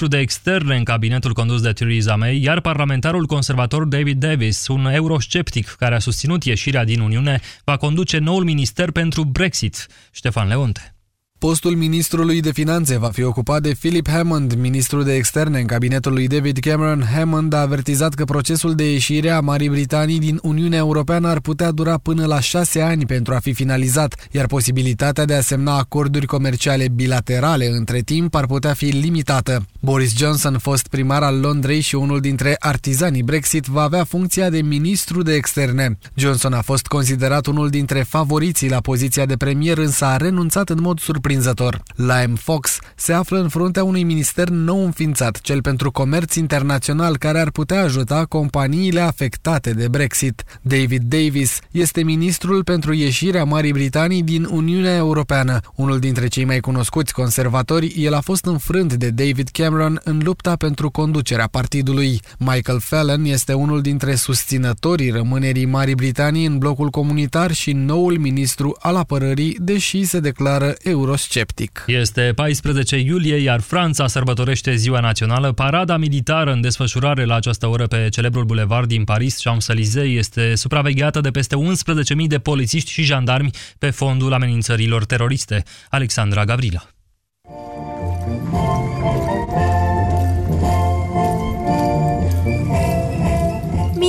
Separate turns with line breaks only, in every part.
ministru de externe în cabinetul condus de Theresa May, iar parlamentarul conservator David Davis, un eurosceptic care a susținut ieșirea din Uniune, va conduce noul minister pentru Brexit. Ștefan Leonte.
Postul ministrului de finanțe va fi ocupat de Philip Hammond, ministrul de externe în cabinetul lui David Cameron. Hammond a avertizat că procesul de ieșire a Marii Britanii din Uniunea Europeană ar putea dura până la șase ani pentru a fi finalizat, iar posibilitatea de a semna acorduri comerciale bilaterale între timp ar putea fi limitată. Boris Johnson, fost primar al Londrei și unul dintre artizanii Brexit, va avea funcția de ministru de externe. Johnson a fost considerat unul dintre favoriții la poziția de premier, însă a renunțat în mod surprinzător surprinzător. Lime Fox se află în fruntea unui minister nou înființat, cel pentru comerț internațional, care ar putea ajuta companiile afectate de Brexit. David Davis este ministrul pentru ieșirea Marii Britanii din Uniunea Europeană. Unul dintre cei mai cunoscuți conservatori, el a fost înfrânt de David Cameron în lupta pentru conducerea partidului. Michael Fallon este unul dintre susținătorii rămânerii Marii Britanii în blocul comunitar și noul ministru al apărării, deși se declară euro eurosceptic.
Este 14 iulie, iar Franța sărbătorește Ziua Națională. Parada militară în desfășurare la această oră pe celebrul bulevard din Paris, Champs-Élysées, este supravegheată de peste 11.000 de polițiști și jandarmi pe fondul amenințărilor teroriste. Alexandra Gavrila.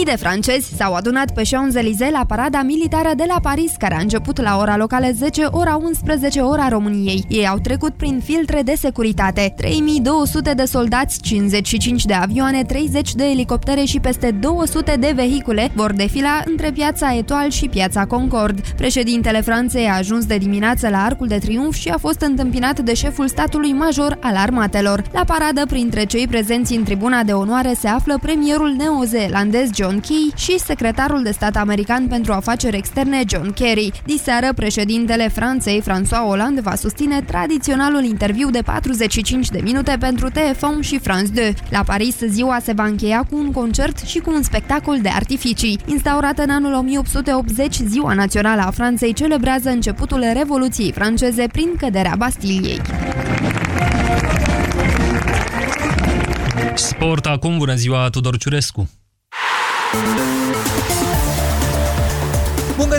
Mii de francezi s-au adunat pe Champs-Élysées la parada militară de la Paris, care a început la ora locală 10, ora 11, ora României. Ei au trecut prin filtre de securitate. 3200 de soldați, 55 de avioane, 30 de elicoptere și peste 200 de vehicule vor defila între piața Etoile și piața Concord. Președintele Franței a ajuns de dimineață la Arcul de Triunf și a fost întâmpinat de șeful statului major al armatelor. La paradă, printre cei prezenți în tribuna de onoare, se află premierul neozeelandez John John Key și secretarul de stat american pentru afaceri externe John Kerry. Diseară, președintele Franței, François Hollande, va susține tradiționalul interviu de 45 de minute pentru TF1 și France 2. La Paris, ziua se va încheia cu un concert și cu un spectacol de artificii. Instaurată în anul 1880, Ziua Națională a Franței celebrează începutul Revoluției franceze prin căderea Bastiliei.
Sport acum, bună ziua, Tudor Ciurescu!
Thank you.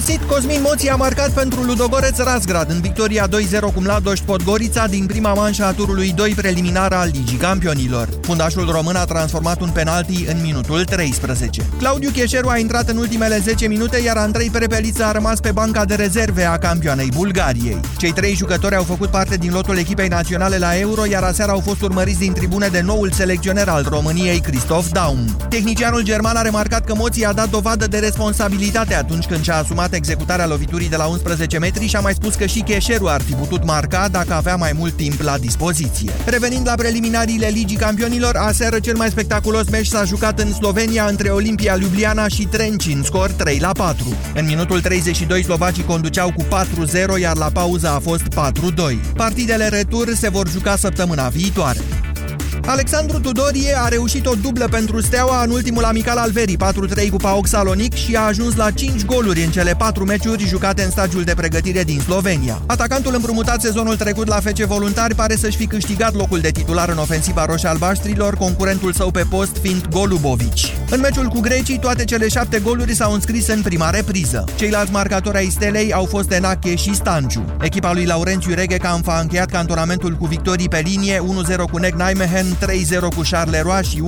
Găsit! Cosmin Moții a marcat pentru Ludogoreț Razgrad în victoria 2-0 cu Mladoș Podgorița din prima manșă a turului 2 preliminar al Ligii Campionilor. Fundașul român a transformat un penalti în minutul 13. Claudiu Cheșeru a intrat în ultimele 10 minute, iar Andrei Perepelița a rămas pe banca de rezerve a campioanei Bulgariei. Cei trei jucători au făcut parte din lotul echipei naționale la Euro, iar aseară au fost urmăriți din tribune de noul selecționer al României, Christoph Daum. Tehnicianul german a remarcat că Moții a dat dovadă de responsabilitate atunci când și-a asumat executarea loviturii de la 11 metri și a mai spus că și Cheșeru ar fi putut marca dacă avea mai mult timp la dispoziție. Revenind la preliminariile Ligii Campionilor, aseară cel mai spectaculos meci s-a jucat în Slovenia între Olimpia Ljubljana și Trencin, scor 3 la 4. În minutul 32 slovacii conduceau cu 4-0, iar la pauză a fost 4-2. Partidele retur se vor juca săptămâna viitoare. Alexandru Tudorie a reușit o dublă pentru Steaua în ultimul amical al verii, 4-3 cu PAOK Salonic și a ajuns la 5 goluri în cele 4 meciuri jucate în stagiul de pregătire din Slovenia. Atacantul împrumutat sezonul trecut la FC Voluntari pare să-și fi câștigat locul de titular în ofensiva roșie-albaștrilor, concurentul său pe post fiind Golubovici. În meciul cu grecii, toate cele 7 goluri s-au înscris în prima repriză. Ceilalți marcatori ai Stelei au fost Enache și Stanciu. Echipa lui Laurențiu Reghecamp a încheiat cantonamentul cu victorii pe linie, 1-0 cu Neg Nijmegen, 3-0 cu Charleroi și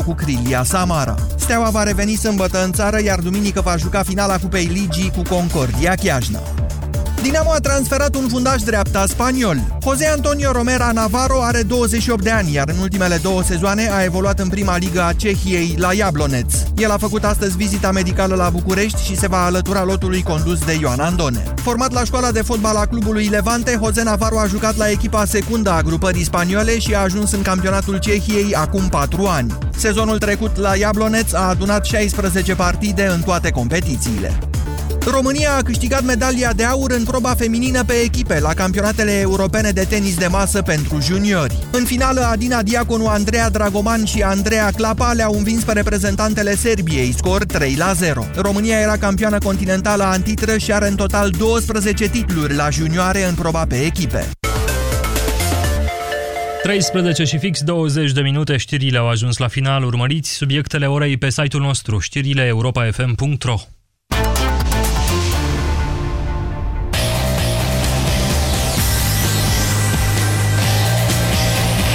1-0 cu Crilia Samara. Steaua va reveni sâmbătă în țară, iar duminică va juca finala Cupei Ligii cu Concordia Chiajna. Dinamo a transferat un fundaș dreapta spaniol. José Antonio Romera Navarro are 28 de ani, iar în ultimele două sezoane a evoluat în prima ligă a Cehiei, la Jablonec. El a făcut astăzi vizita medicală la București și se va alătura lotului condus de Ioan Andone. Format la școala de fotbal a clubului Levante, José Navarro a jucat la echipa secundă a grupării spaniole și a ajuns în campionatul Cehiei acum 4 ani. Sezonul trecut la Jablonec a adunat 16 partide în toate competițiile. România a câștigat medalia de aur în proba feminină pe echipe la campionatele europene de tenis de masă pentru juniori. În finală, Adina Diaconu, Andreea Dragoman și Andreea Clapa le-au învins pe reprezentantele Serbiei, scor 3 la 0. România era campioană continentală antitră și are în total 12 titluri la junioare în proba pe echipe.
13 și fix 20 de minute, știrile au ajuns la final. Urmăriți subiectele orei pe site-ul nostru, știrile europa.fm.ro.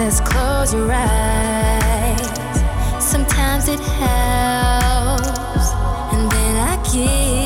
says close your eyes. Sometimes it helps, and then I
give.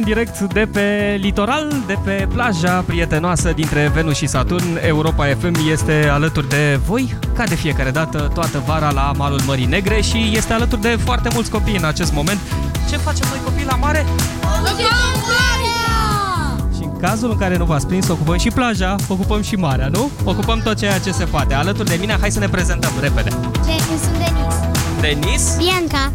în direct de pe litoral, de pe plaja prietenoasă dintre Venus și Saturn. Europa FM este alături de voi, ca de fiecare dată, toată vara la malul Mării Negre și este alături de foarte mulți copii în acest moment. Ce facem noi copii la mare? Și în cazul în care nu v-ați prins, ocupăm și plaja, ocupăm și marea, nu? Ocupăm tot ceea ce se poate. Alături de mine, hai să ne prezentăm repede.
Ce, eu sunt Denis.
Denis?
Bianca.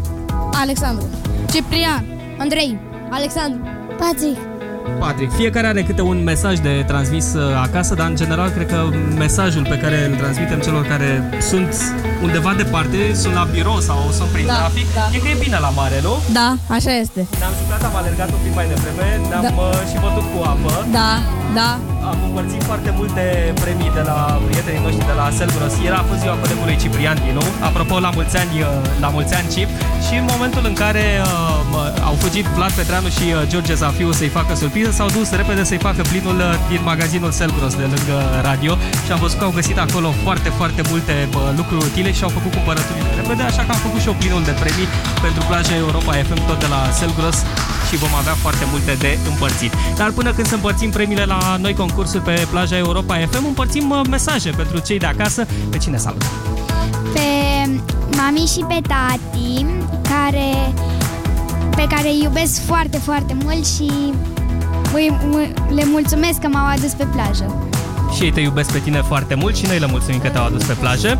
Alexandru.
Ciprian.
Andrei.
Alexandru. 爸地。
Patrick, fiecare are câte un mesaj de transmis uh, acasă, dar în general cred că mesajul pe care îl transmitem celor care sunt undeva departe, sunt la birou sau sunt prin
Da,
trafic,
da.
e că e bine la mare, nu?
Da, așa este.
Ne-am jucat, am alergat un pic mai devreme, ne-am
Da.
uh, și bătut cu apă.
Da, da.
Am împărțit foarte multe premii de la prietenii noștri de la Selgros. Era a fost ziua colegului Ciprian Dinu. Apropo, la mulți ani, uh, la mulți ani Cip. Și în momentul în care uh, mă- au fugit Vlad Petreanu și uh, George Zafiu să-i facă surpriză, s-au dus repede să-i facă plinul uh, din magazinul Selgros de lângă radio și am văzut că au găsit acolo foarte, foarte multe bă, lucruri utile și au făcut cumpărăturile repede, așa că am făcut și eu plinul de premii pentru plaja Europa FM tot de la Selgros și vom avea foarte multe de împărțit. Dar până când să împărțim premiile la noi concursuri pe plaja Europa FM, împărțim uh, mesaje pentru cei de acasă. Pe cine salut?
pe mami și pe tati care, pe care îi iubesc foarte, foarte mult și îi- îi- le mulțumesc că m-au adus pe plajă.
Și ei te iubesc pe tine foarte mult și noi le mulțumim că te-au adus pe plajă.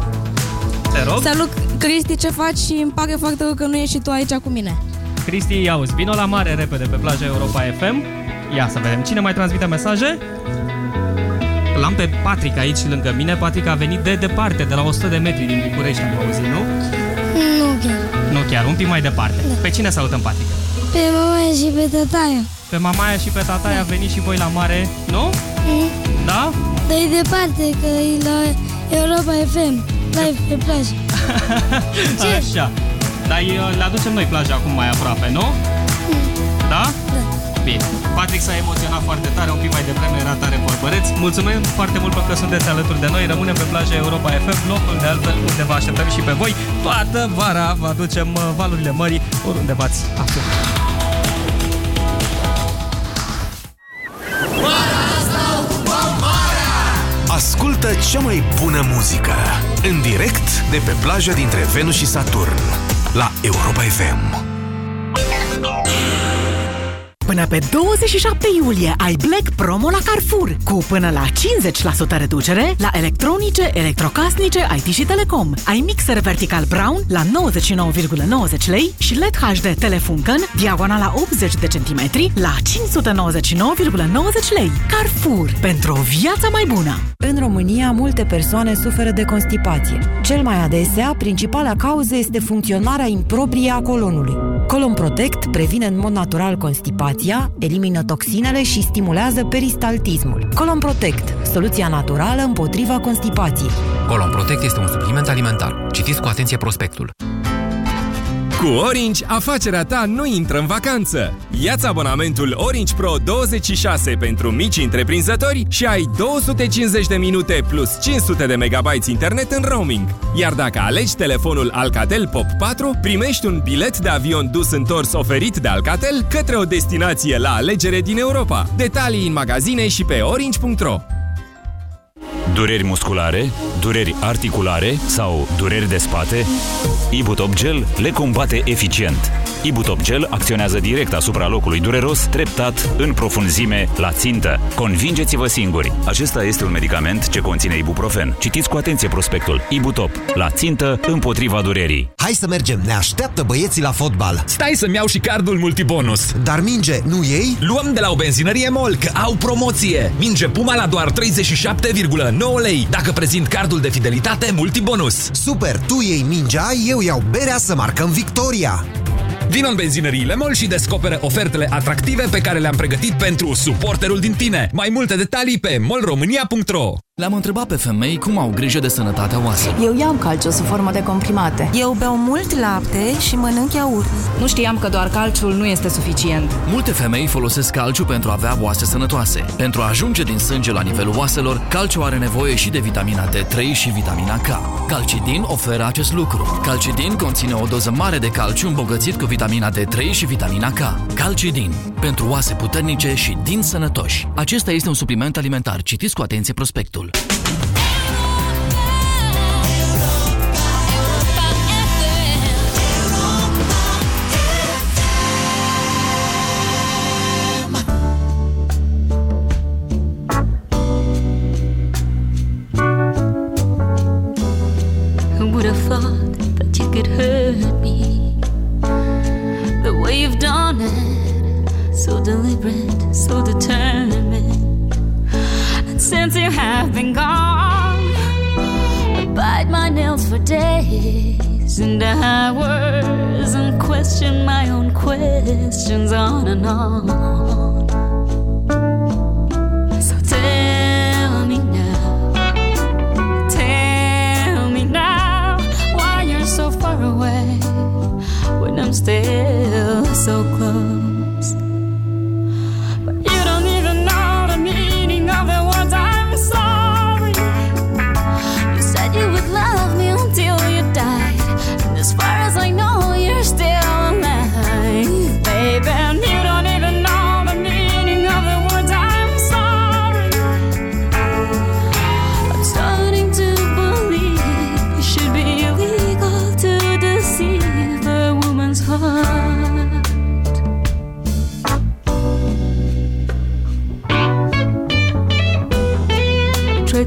Te rog.
Salut, Cristi, ce faci și îmi pare foarte rău că nu ești și tu aici cu mine.
Cristi, ia auzi, vino la mare repede pe plaja Europa FM. Ia să vedem cine mai transmite mesaje. L-am pe Patrick aici lângă mine. Patrick a venit de departe, de la 100 de metri din București, am auzit, nu?
Nu chiar.
Nu chiar, un pic mai departe. Pe cine salutăm, Patrick?
Pe mama și pe tataia.
Pe mamaia și pe tataia a venit și voi la mare, nu? Da?
De departe că e la Europa FM, live pe plajă. Ce?
Așa. Dar e- le aducem noi plaja acum mai aproape, nu? Da?
Da.
Bine. Patrick s-a emoționat foarte tare, un pic mai devreme era tare vorbăreț. Mulțumim foarte mult pentru că sunteți alături de noi. Rămânem pe plaja Europa FM, locul de altfel unde vă așteptăm și pe voi. Toată vara vă aducem uh, valurile mării oriunde v-ați aflat.
Ascultă cea mai bună muzică în direct de pe plaja dintre Venus și Saturn la Europa FM.
Până pe 27 iulie ai Black Promo la Carrefour cu până la 50% reducere la electronice, electrocasnice, IT și telecom. Ai mixer vertical Brown la 99,90 lei și LED HD Telefunken diagonala 80 de centimetri la 599,90 lei. Carrefour. Pentru o viață mai bună!
În România, multe persoane suferă de constipație. Cel mai adesea, principala cauză este funcționarea improprie a colonului. Colon Protect previne în mod natural constipația, elimină toxinele și stimulează peristaltismul. Colon Protect, soluția naturală împotriva constipației.
Colon Protect este un supliment alimentar. Citiți cu atenție prospectul.
Cu Orange, afacerea ta nu intră în vacanță. Ia-ți abonamentul Orange Pro 26 pentru mici întreprinzători și ai 250 de minute plus 500 de megabytes internet în roaming. Iar dacă alegi telefonul Alcatel Pop 4, primești un bilet de avion dus întors oferit de Alcatel către o destinație la alegere din Europa. Detalii în magazine și pe orange.ro
Dureri musculare, dureri articulare sau dureri de spate? Ibutop Gel le combate eficient. Ibutop Gel acționează direct asupra locului dureros, treptat, în profunzime, la țintă. Convingeți-vă singuri! Acesta este un medicament ce conține ibuprofen. Citiți cu atenție prospectul. Ibutop. La țintă, împotriva durerii.
Hai să mergem, ne așteaptă băieții la fotbal.
Stai să-mi iau și cardul multibonus.
Dar minge, nu ei?
Luăm de la o benzinărie MOL, că au promoție. Minge Puma la doar 37,9 lei. Dacă prezint cardul de fidelitate multibonus.
Super, tu iei mingea, eu iau berea să marcăm victoria.
Vino în benzinăriile MOL și descoperă ofertele atractive pe care le-am pregătit pentru suporterul din tine. Mai multe detalii pe molromânia.ro
Le-am întrebat pe femei cum au grijă de sănătatea oaselor.
Eu iau calciu sub formă de comprimate.
Eu beau mult lapte și mănânc iaurt.
Nu știam că doar calciul nu este suficient.
Multe femei folosesc calciu pentru a avea oase sănătoase. Pentru a ajunge din sânge la nivelul oaselor, calciu are nevoie și de vitamina D3 și vitamina K. Calcidin oferă acest lucru. Calcidin conține o doză mare de calciu îmbogățit cu vitamina D3 și vitamina K. Calcidin. Pentru oase puternice și din sănătoși. Acesta este un supliment alimentar. Citiți cu atenție prospectul.
Soul.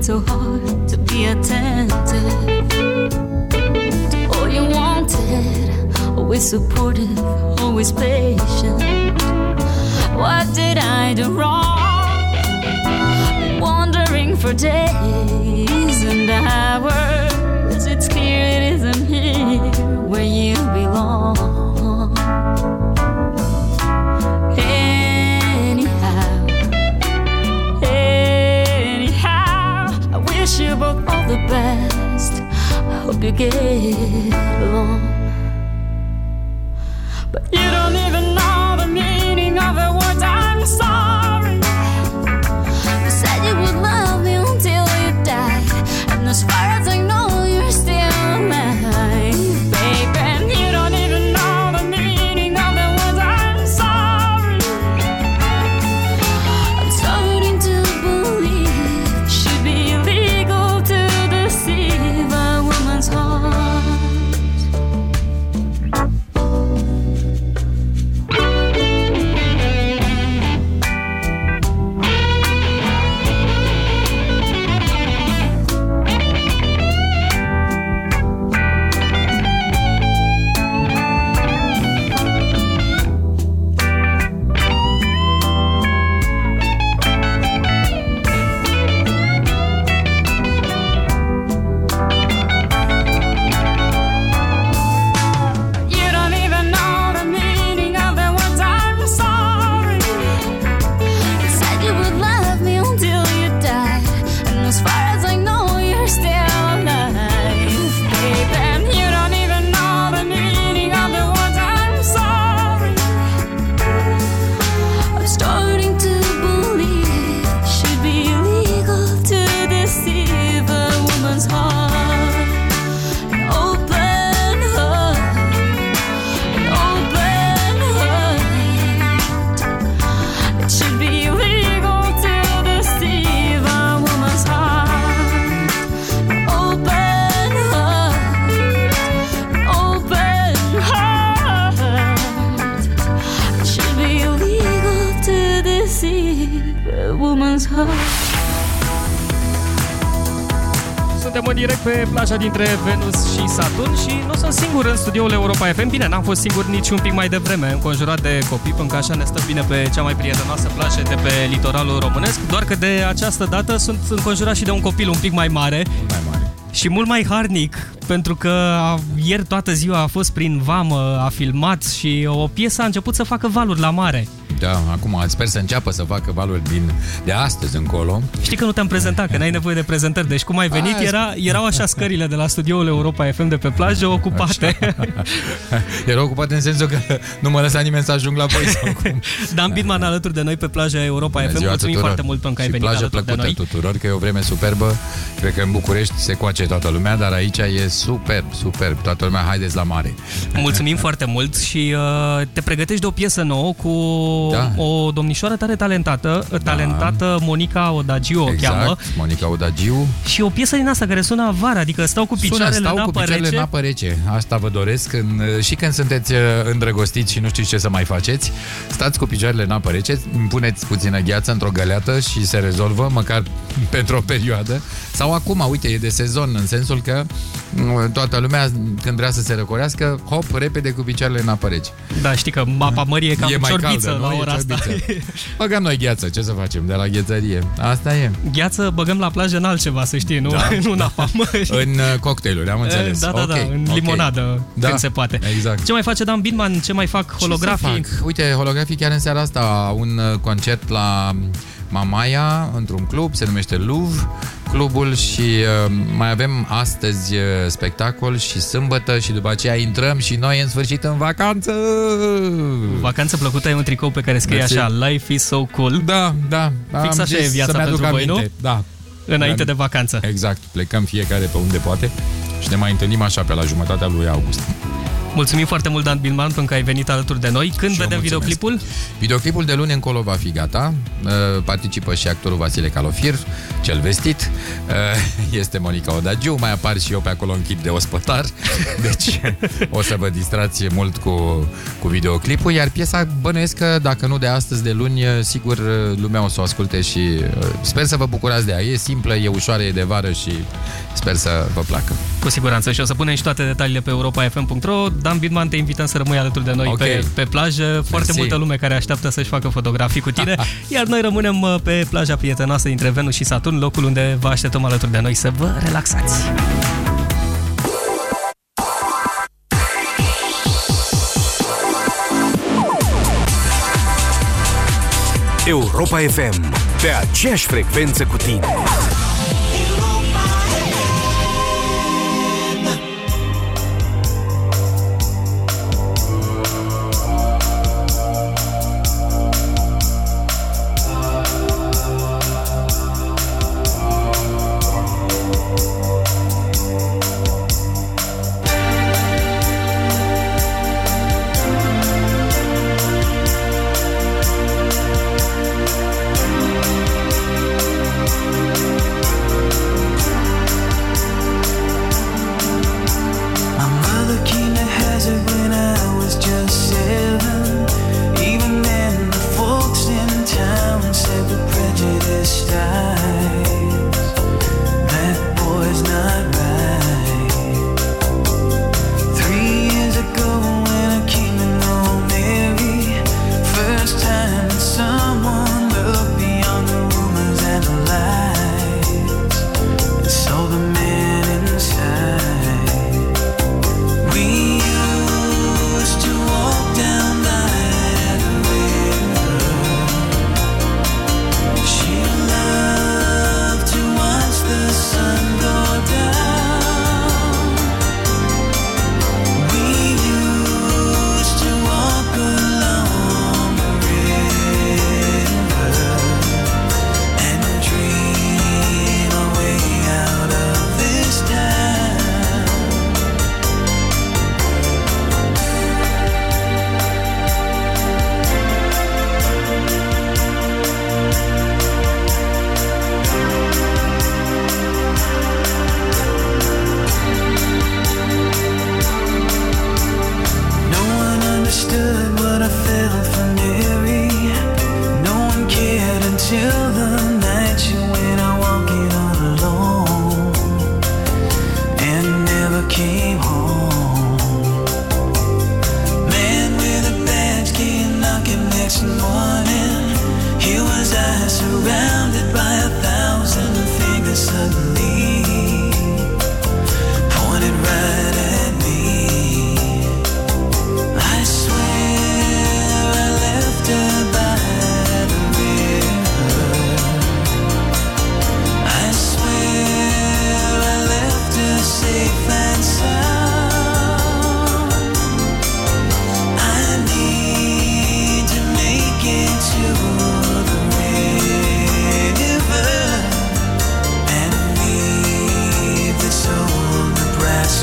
So hard to be attentive oh, all you wanted, always supportive, always patient. What did I do wrong? Wandering for days and hours. Best. I hope you get along. But you don't even know the meaning of the words I'm sorry.
Dintre Venus și Saturn și nu sunt singur în studioul Europa FM. Bine, n-am fost singur nici un pic mai devreme, înconjurat de copii, pentru că așa ne stă bine pe cea mai prietenoasă plajă de pe litoralul românesc. Doar că de această dată sunt înconjurat și de un copil un pic mai mare.
Mai mare.
Și mult mai harnic, pentru că a, ieri toată ziua a fost prin vamă, a filmat și o piesă a început să facă valuri la mare.
Da, acum sper să înceapă să facă valuri din, de astăzi încolo.
Știi că nu te-am prezentat, că n-ai nevoie de prezentări. Deci cum ai venit,
Hai,
era, erau așa scările de la studioul Europa FM de pe plajă ocupate.
Era ocupat în sensul că nu mă lăsa nimeni să ajung la voi sau cum.
Dan Bidman alături de noi pe plaja Europa
Bună
FM.
ziua
Mulțumim
tuturor.
foarte mult pentru că ai
și
venit
plajă
alături de
plăcută
noi.
tuturor, că e o vreme superbă. Cred că în București se coace toată lumea, dar aici e superb, superb. Toată lumea, haideți la mare.
Mulțumim foarte mult și uh, te pregătești de o piesă nouă cu
Da.
o domnișoară tare talentată, talentată Monica Odagiu o
exact,
cheamă.
Monica Odagiu.
Și o piesă din asta care sună vară, adică stau cu picioarele
Sună, stau
în
cu
apă
picioarele
rece.
în apă rece. Asta vă doresc când, și când sunteți uh, îndrăgostiți și nu știți ce să mai faceți. Stați cu picioarele în apă rece, puneți puțină gheață într-o găleată și se rezolvă, măcar pentru o perioadă. Sau acum, uite, e de sezon, în sensul că mm, toată lumea, când vrea să se răcorească, hop, repede cu picioarele în apă rece.
Da, știi că apa mării e cam
E mai
ciorbiță
caldă, nu?
la
E
ora asta.
ciorbiță. Băgăm noi gheață, ce să facem, de la ghețărie. Asta e.
Gheață băgăm la plajă în altceva, să știi, nu,
Da.
nu în apa mării.
În uh, cocktailuri, am înțeles.
Da, da, da,
Ok,
în
ok.
limonadă,
Da,
când se poate.
Exact.
Ce mai face Dan Binman? Ce mai fac holografii?
Ce să fac? Uite, holografii chiar în seara asta un uh, concert la Mamaia, într-un club, se numește Louvre clubul și uh, mai avem astăzi uh, spectacol și sâmbătă și după aceea intrăm și noi în sfârșit în vacanță.
Vacanță plăcută e un tricou pe care scrie
Mersi.
așa Life is so cool.
Da, da.
Fix
am
așa
zis
e viața
să-mi aduc
pentru voi,
aminte.
nu?
Da.
Înainte
Da.
de vacanță.
Exact, plecăm fiecare pe unde poate și ne mai întâlnim așa pe la jumătatea lui august.
Mulțumim foarte mult, Dan Bilman, pentru că ai venit alături de noi. Când
Și eu
vedem
mulțumesc.
videoclipul?
Videoclipul de luni încolo va fi gata. Uh, Participă și actorul Vasile Calofir, cel vestit. Uh, Este Monica Odagiu, mai apar și eu pe acolo în chip de ospătar. Deci o să vă distrați mult cu, cu videoclipul, iar piesa bănuiesc că dacă nu de astăzi, de luni, uh, sigur uh, lumea o să o asculte și uh, sper să vă bucurați de ea. E simplă, e ușoară, e de vară și sper să vă placă.
Cu siguranță și o să punem și toate detaliile pe europa.fm.ro. Dan Bidman, te invităm să rămâi alături de noi
Ok.
pe, pe plajă. Foarte
Mersi.
multă lume care așteaptă să-și facă fotografii cu tine. Iar noi rămânem uh, pe plaja prietenoasă dintre Venus și Saturn, locul unde vă așteptăm alături de noi să vă relaxați.
Europa FM, pe aceeași frecvență cu tine.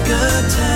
good time.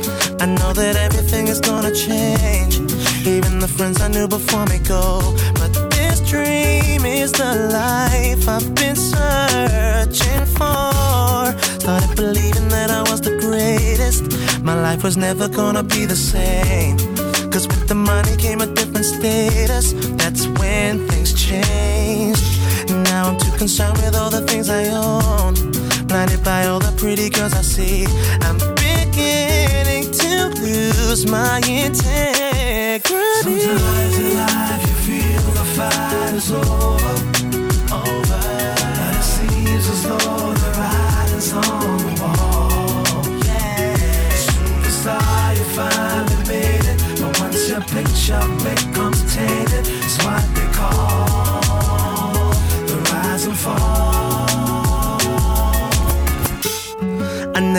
I know that everything is gonna change. Even the friends I knew before me go. But this dream is the life I've been searching for. Started believing that I was the greatest. My life was never gonna be the same. Cause with the money came a different status. That's when things changed. Now I'm too concerned with all the things I own. Blinded by all the pretty girls I see. I'm beginning to lose my integrity.
Sometimes in life you feel the fight is over, over, and it seems as though the writing's on the wall. Yeah, superstar, you finally made it, but once your picture becomes tainted, it's what they call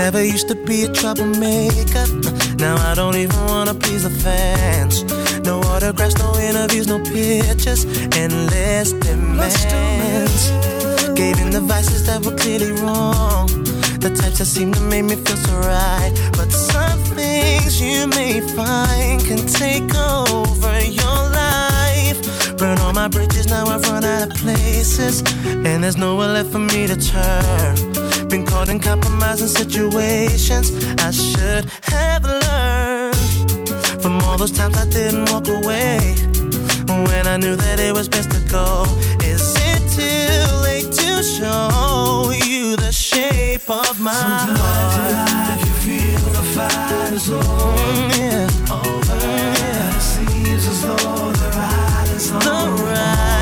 never used to be a troublemaker. Now I don't even wanna please the fans. No autographs, no interviews, no pictures, endless demands. Gave in the vices that were clearly wrong. The types that seem to make me feel so right. But some things you may find can take over your life. Burn all my my bridges, now I've run out of places. And there's nowhere left for me to turn. Been caught in compromising situations. I should have learned from all those times I didn't walk away. When I knew that it was best to go. Is it too late to show you the shape of my
Sometimes
heart?
life you feel the fight is over.
Mm, yeah.
Over. And it seems as though the ride is on.
The writing's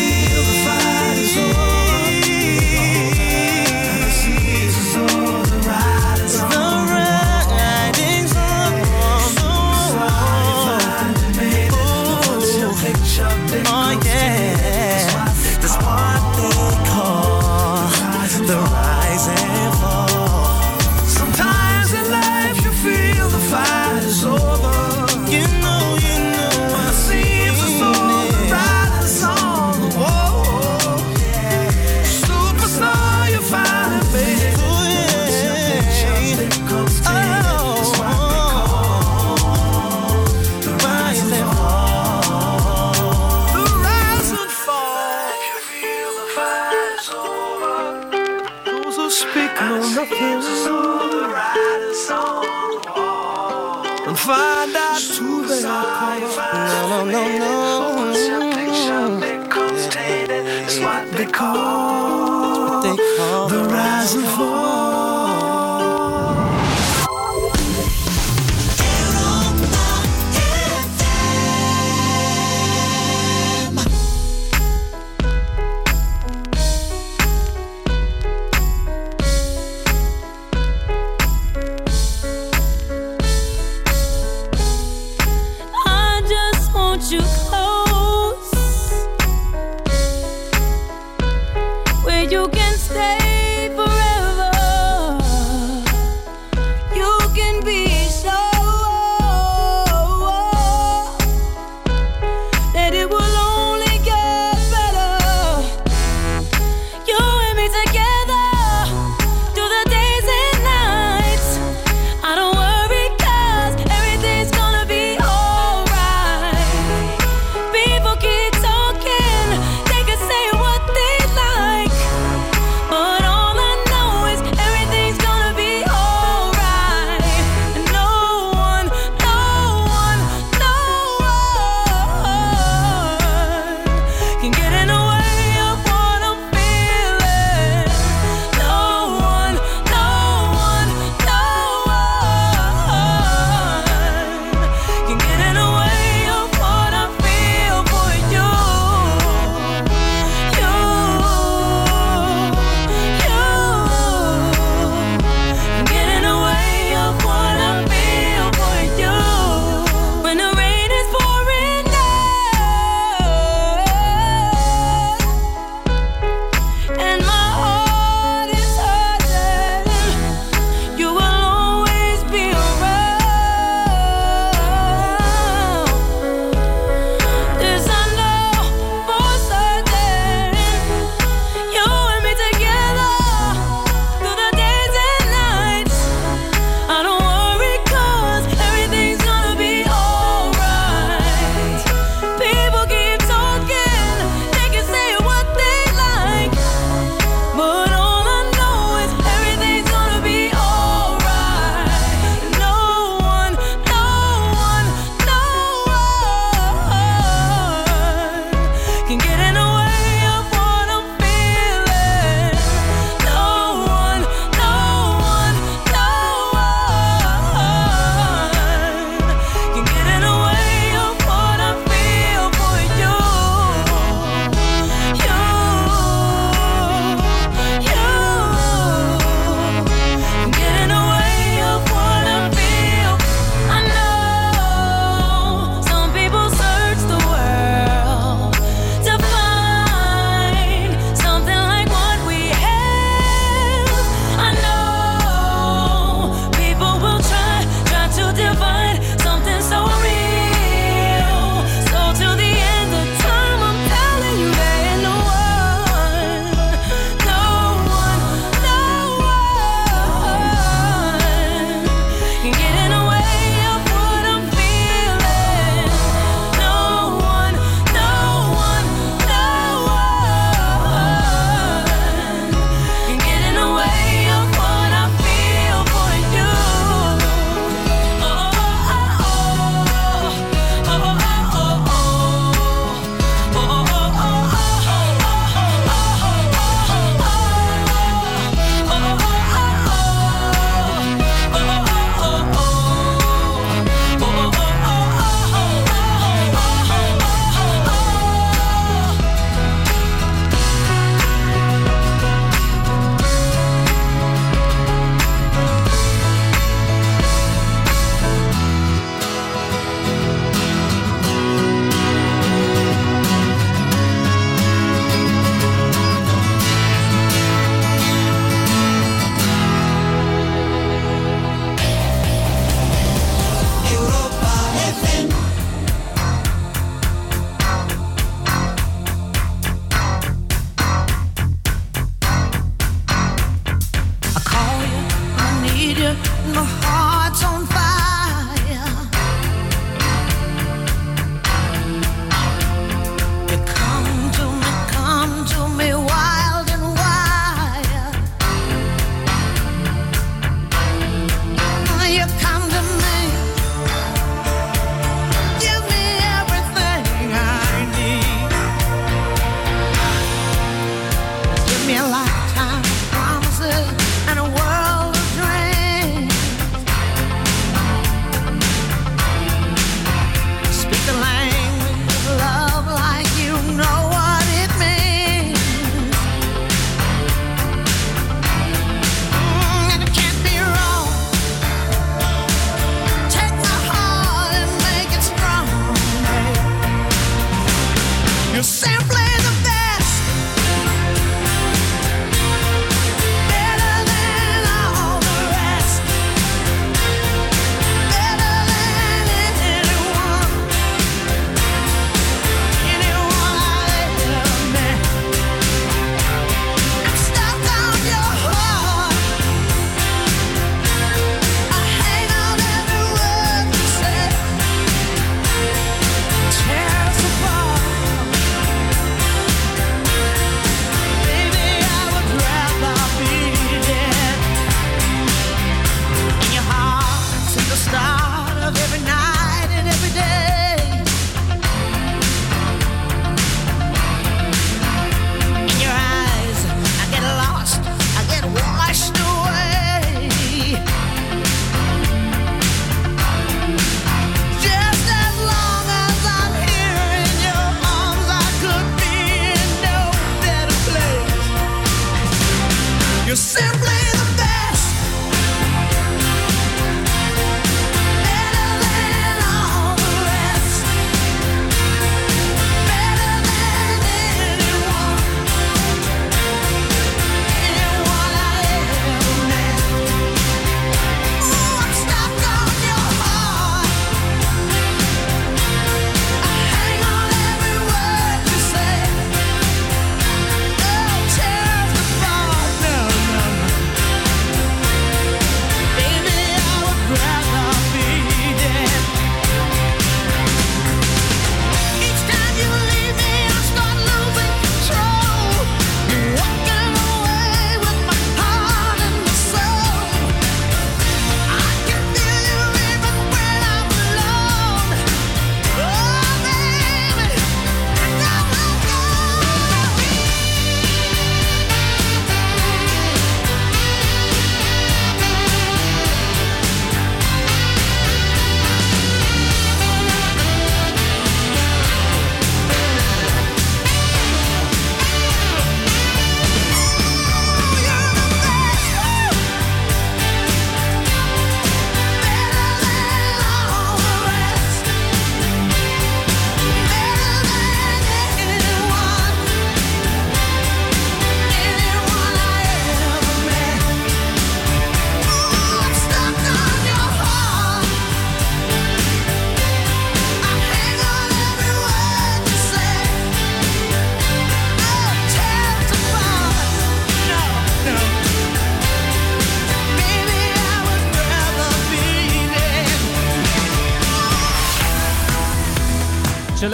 No, no, no.
Once your picture becomes tainted, it's what they call,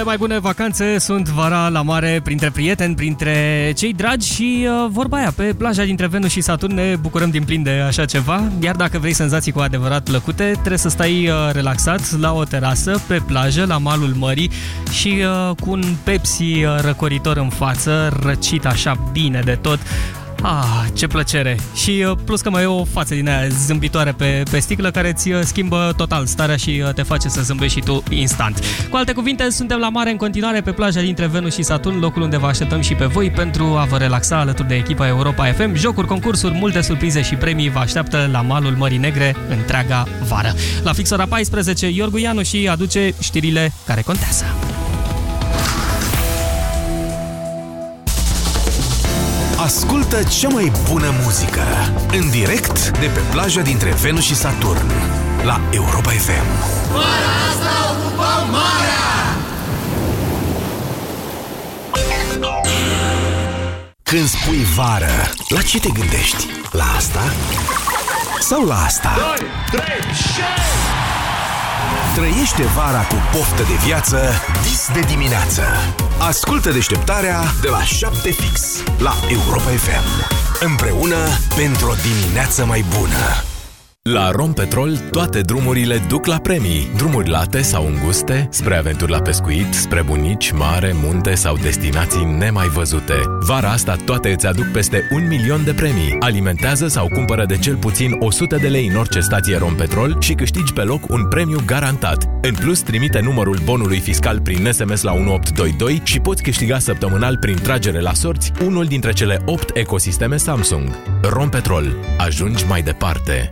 mai bune vacanțe sunt vara la mare, printre prieteni, printre cei dragi și uh, vorba aia, pe plaja dintre Venus și Saturn ne bucurăm din plin de așa ceva, iar dacă vrei senzații cu adevărat plăcute, trebuie să stai uh, relaxat la o terasă, pe plajă, la malul mării și uh, cu un Pepsi uh, răcoritor în față, răcit așa bine de tot. Ah, ce plăcere! Și uh, plus că mai e o față din aia zâmbitoare pe, pe sticlă care îți uh, schimbă total starea și uh, te face să zâmbești și tu instant. Cu alte cuvinte, suntem la mare în continuare pe plaja dintre Venus și Saturn, locul unde vă așteptăm și pe voi pentru a vă relaxa alături de echipa Europa FM. Jocuri, concursuri, multe surprize și premii vă așteaptă la malul Mării Negre întreaga vară. La fix ora 14, Iorgu Ianu și aduce știrile care contează.
Ascultă cea mai bună muzică în direct de pe plaja dintre Venus și Saturn la Europa FM.
Vara asta ocupăm marea!
Când spui vară, la ce te gândești? La asta? Sau la asta?
2, 3,
Trăiește vara cu poftă de viață dis de dimineață. Ascultă deșteptarea de la 7 fix la Europa FM. Împreună pentru o dimineață mai bună.
La Rompetrol, toate drumurile duc la premii. Drumuri late sau înguste, spre aventuri la pescuit, spre bunici, mare, munte sau destinații nemai văzute. Vara asta toate îți aduc peste un milion de premii. Alimentează sau cumpără de cel puțin 100 de lei în orice stație Rompetrol și câștigi pe loc un premiu garantat. În plus, trimite numărul bonului fiscal prin SMS la 1822 și poți câștiga săptămânal prin tragere la sorți unul dintre cele 8 ecosisteme Samsung. Rompetrol. Ajungi mai departe.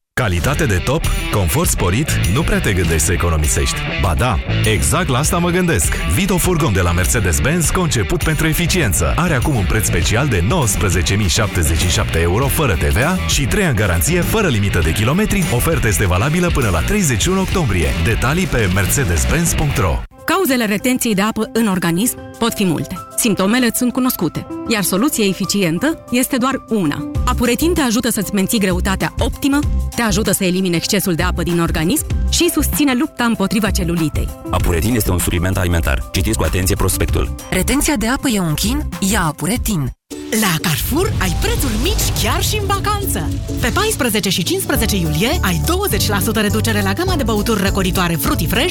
Calitate de top, confort sporit, nu prea te gândești să economisești. Ba da, exact la asta mă gândesc. Vito Furgon de la Mercedes-Benz, conceput pentru eficiență. Are acum un preț special de 19.077 euro fără TVA și 3 ani garanție fără limită de kilometri. Oferta este valabilă până la 31 octombrie. Detalii pe mercedes-benz.ro
Cauzele retenției de apă în organism pot fi multe. Simptomele îți sunt cunoscute, iar soluția eficientă este doar una. Apuretin te ajută să-ți menții greutatea optimă, te ajută să elimine excesul de apă din organism și susține lupta împotriva celulitei.
Apuretin este un supliment alimentar. Citiți cu atenție prospectul.
Retenția de apă e un chin? Ia Apuretin.
La Carrefour ai prețuri mici chiar și în vacanță. Pe 14 și 15 iulie ai 20% reducere la gama de băuturi răcoritoare Fruity Fresh